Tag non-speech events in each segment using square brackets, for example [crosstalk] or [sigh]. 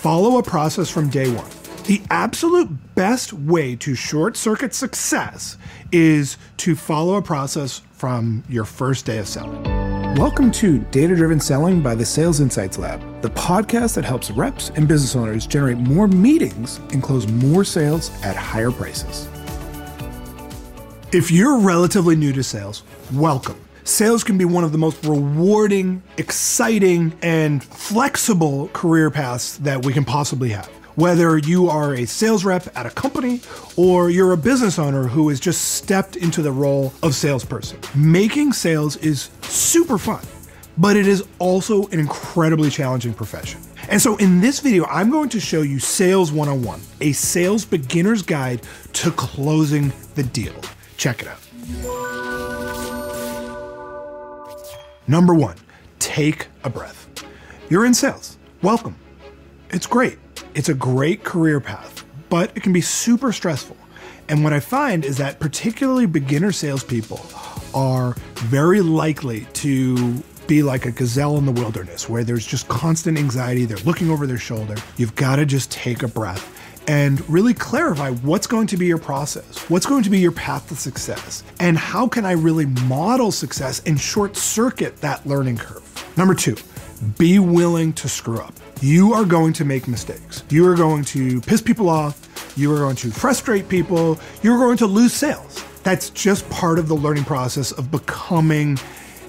follow a process from day one. The absolute best way to short circuit success is to follow a process from your first day of selling. Welcome to Data Driven Selling by the Sales Insights Lab, the podcast that helps reps and business owners generate more meetings and close more sales at higher prices. If you're relatively new to sales, welcome. Sales can be one of the most rewarding, exciting, and flexible career paths that we can possibly have. Whether you are a sales rep at a company or you're a business owner who has just stepped into the role of salesperson, making sales is super fun, but it is also an incredibly challenging profession. And so in this video, I'm going to show you Sales 101, a sales beginner's guide to closing the deal. Check it out. Number one, take a breath. You're in sales. Welcome. It's great. It's a great career path, but it can be super stressful. And what I find is that particularly beginner salespeople are very likely to be like a gazelle in the wilderness where there's just constant anxiety. They're looking over their shoulder. You've got to just take a breath and really clarify what's going to be your process, what's going to be your path to success, and how can I really model success and short circuit that learning curve. Number two, be willing to screw up. You are going to make mistakes. You are going to piss people off. You are going to frustrate people. You're going to lose sales. That's just part of the learning process of becoming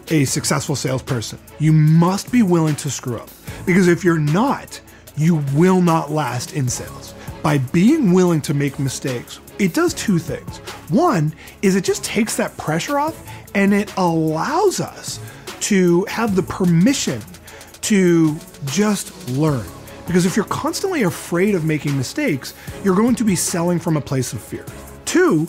a successful salesperson. You must be willing to screw up because if you're not, you will not last in sales. By being willing to make mistakes, it does two things. One is it just takes that pressure off and it allows us to have the permission to just learn. Because if you're constantly afraid of making mistakes, you're going to be selling from a place of fear. Two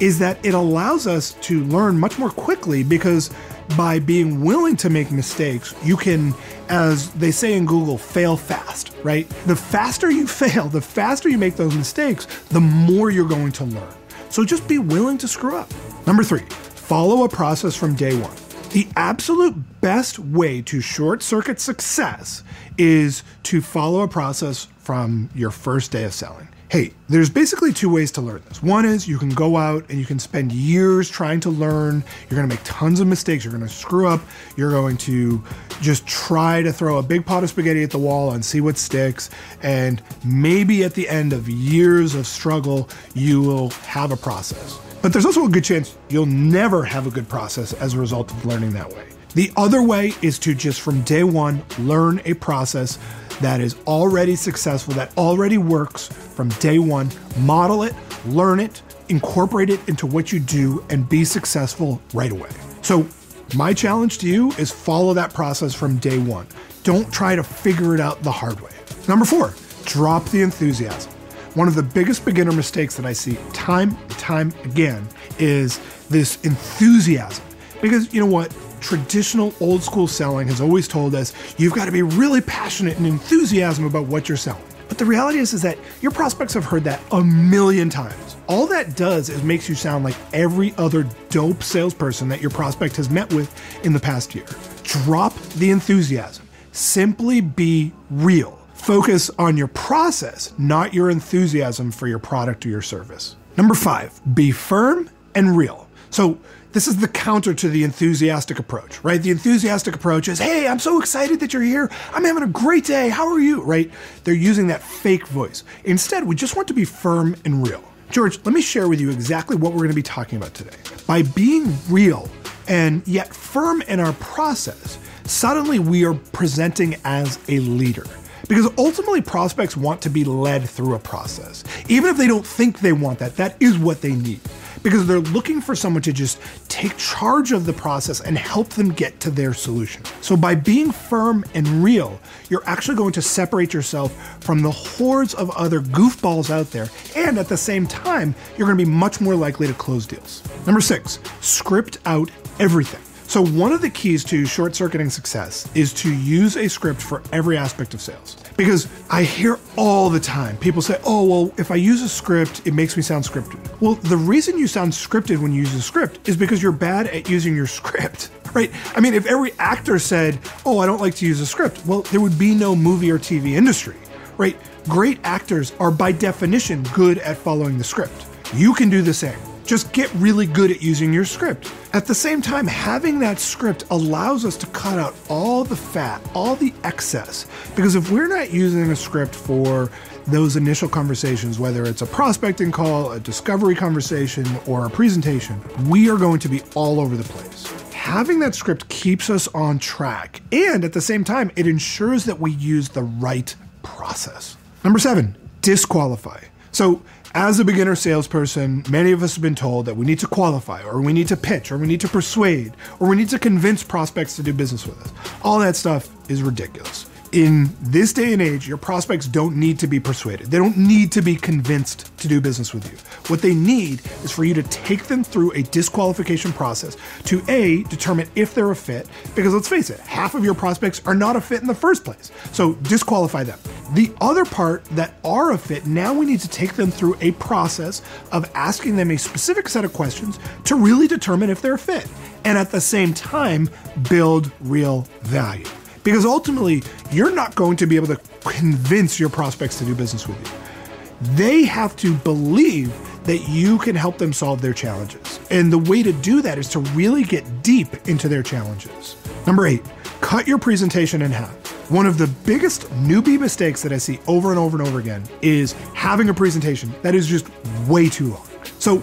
is that it allows us to learn much more quickly because by being willing to make mistakes, you can, as they say in Google, fail fast, right? The faster you [laughs] fail, the faster you make those mistakes, the more you're going to learn. So just be willing to screw up. Number three, follow a process from day one. The absolute best way to short circuit success is to follow a process from your first day of selling. Hey, there's basically two ways to learn this. One is you can go out and you can spend years trying to learn. You're to make tons of mistakes. You're to screw up. You're going to just try to throw a big pot of spaghetti at the wall and see what sticks. And maybe at the end of years of struggle, you will have a process. But there's also a good chance you'll never have a good process as a result of learning that way. The other way is to just from day one learn a process that is already successful, that already works from day one, model it, learn it, incorporate it into what you do, and be successful right away. So, my challenge to you is follow that process from day one. Don't try to figure it out the hard way. Number four, drop the enthusiasm. One of the biggest beginner mistakes that I see time and time again is this enthusiasm. Because you know what? Traditional old school selling has always told us you've got to be really passionate and enthusiasm about what you're selling. But the reality is, is that your prospects have heard that a million times. All that does is makes you sound like every other dope salesperson that your prospect has met with in the past year. Drop the enthusiasm. Simply be real. Focus on your process, not your enthusiasm for your product or your service. Number five, be firm and real. So, this is the counter to the enthusiastic approach, right? The enthusiastic approach is, hey, I'm so excited that you're here. I'm having a great day. How are you, right? They're using that fake voice. Instead, we just want to be firm and real. George, let me share with you exactly what we're going to be talking about today. By being real and yet firm in our process, suddenly we are presenting as a leader. Because ultimately, prospects want to be led through a process. Even if they don't think they want that, that is what they need. Because they're looking for someone to just take charge of the process and help them get to their solution. So, by being firm and real, you're actually going to separate yourself from the hordes of other goofballs out there. And at the same time, you're going to be much more likely to close deals. Number six, script out everything. So, one of the keys to short circuiting success is to use a script for every aspect of sales. Because I hear all the time people say, oh, well, if I use a script, it makes me sound scripted. Well, the reason you sound scripted when you use a script is because you're bad at using your script, [laughs] right? I mean, if every actor said, oh, I don't like to use a script, well, there would be no movie or TV industry right? Great actors are by definition good at following the script. You can do the same. Just get really good at using your script. At the same time, having that script allows us to cut out all the fat, all the excess. Because if we're not using a script for those initial conversations, whether it's a prospecting call, a discovery conversation, or a presentation, we are going to be all over the place. Having that script keeps us on track, and at the same time, it ensures that we use the right process. Number seven, disqualify. So, as a beginner salesperson, many of us have been told that we need to qualify, or we need to pitch, or we need to persuade, or we need to convince prospects to do business with us. All that stuff is ridiculous in this day and age, your prospects don't need to be persuaded. They don't need to be convinced to do business with you. What they need is for you to take them through a disqualification process to A, determine if they're a fit, because let's face it, half of your prospects are not a fit in the first place. So disqualify them. The other part that are a fit, now we need to take them through a process of asking them a specific set of questions to really determine if they're a fit. And at the same time, build real value. Because ultimately, you're not going to be able to convince your prospects to do business with you. They have to believe that you can help them solve their challenges. And the way to do that is to really get deep into their challenges. Number eight, cut your presentation in half. One of the biggest newbie mistakes that I see over and over and over again is having a presentation that is just way too long. So,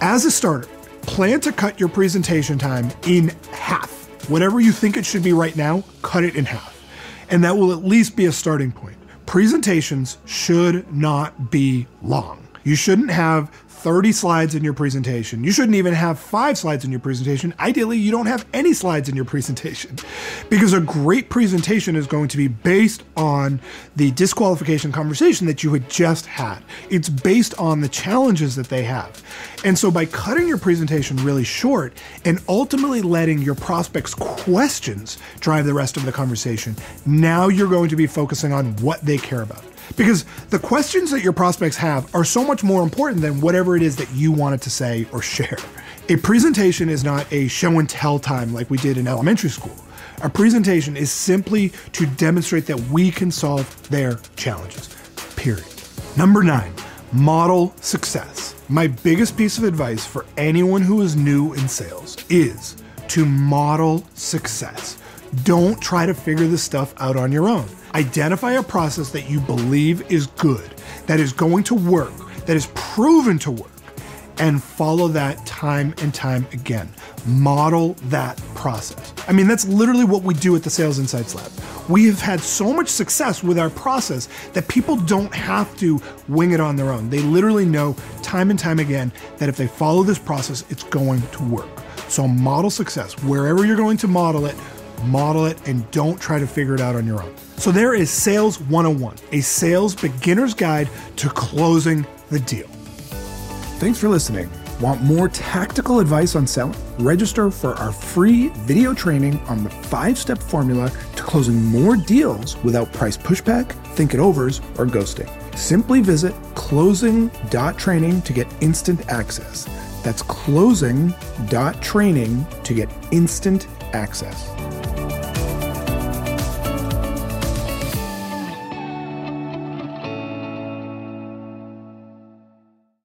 as a starter, plan to cut your presentation time in half Whatever you think it should be right now, cut it in half. And that will at least be a starting point. Presentations should not be long. You shouldn't have 30 slides in your presentation. You shouldn't even have five slides in your presentation. Ideally, you don't have any slides in your presentation because a great presentation is going to be based on the disqualification conversation that you had just had. It's based on the challenges that they have. And so by cutting your presentation really short and ultimately letting your prospects' questions drive the rest of the conversation, now you're going to be focusing on what they care about. Because the questions that your prospects have are so much more important than whatever it is that you wanted to say or share. A presentation is not a show and tell time like we did in elementary school. A presentation is simply to demonstrate that we can solve their challenges. Period. Number nine, model success. My biggest piece of advice for anyone who is new in sales is to model success. Don't try to figure this stuff out on your own. Identify a process that you believe is good, that is going to work, that is proven to work, and follow that time and time again. Model that process. I mean, that's literally what we do at the Sales Insights Lab. We have had so much success with our process that people don't have to wing it on their own. They literally know time and time again that if they follow this process, it's going to work. So, model success. Wherever you're going to model it, model it, and don't try to figure it out on your own. So, there is Sales 101, a sales beginner's guide to closing the deal. Thanks for listening. Want more tactical advice on selling? Register for our free video training on the five step formula to closing more deals without price pushback, think it overs, or ghosting. Simply visit closing.training to get instant access. That's closing.training to get instant access.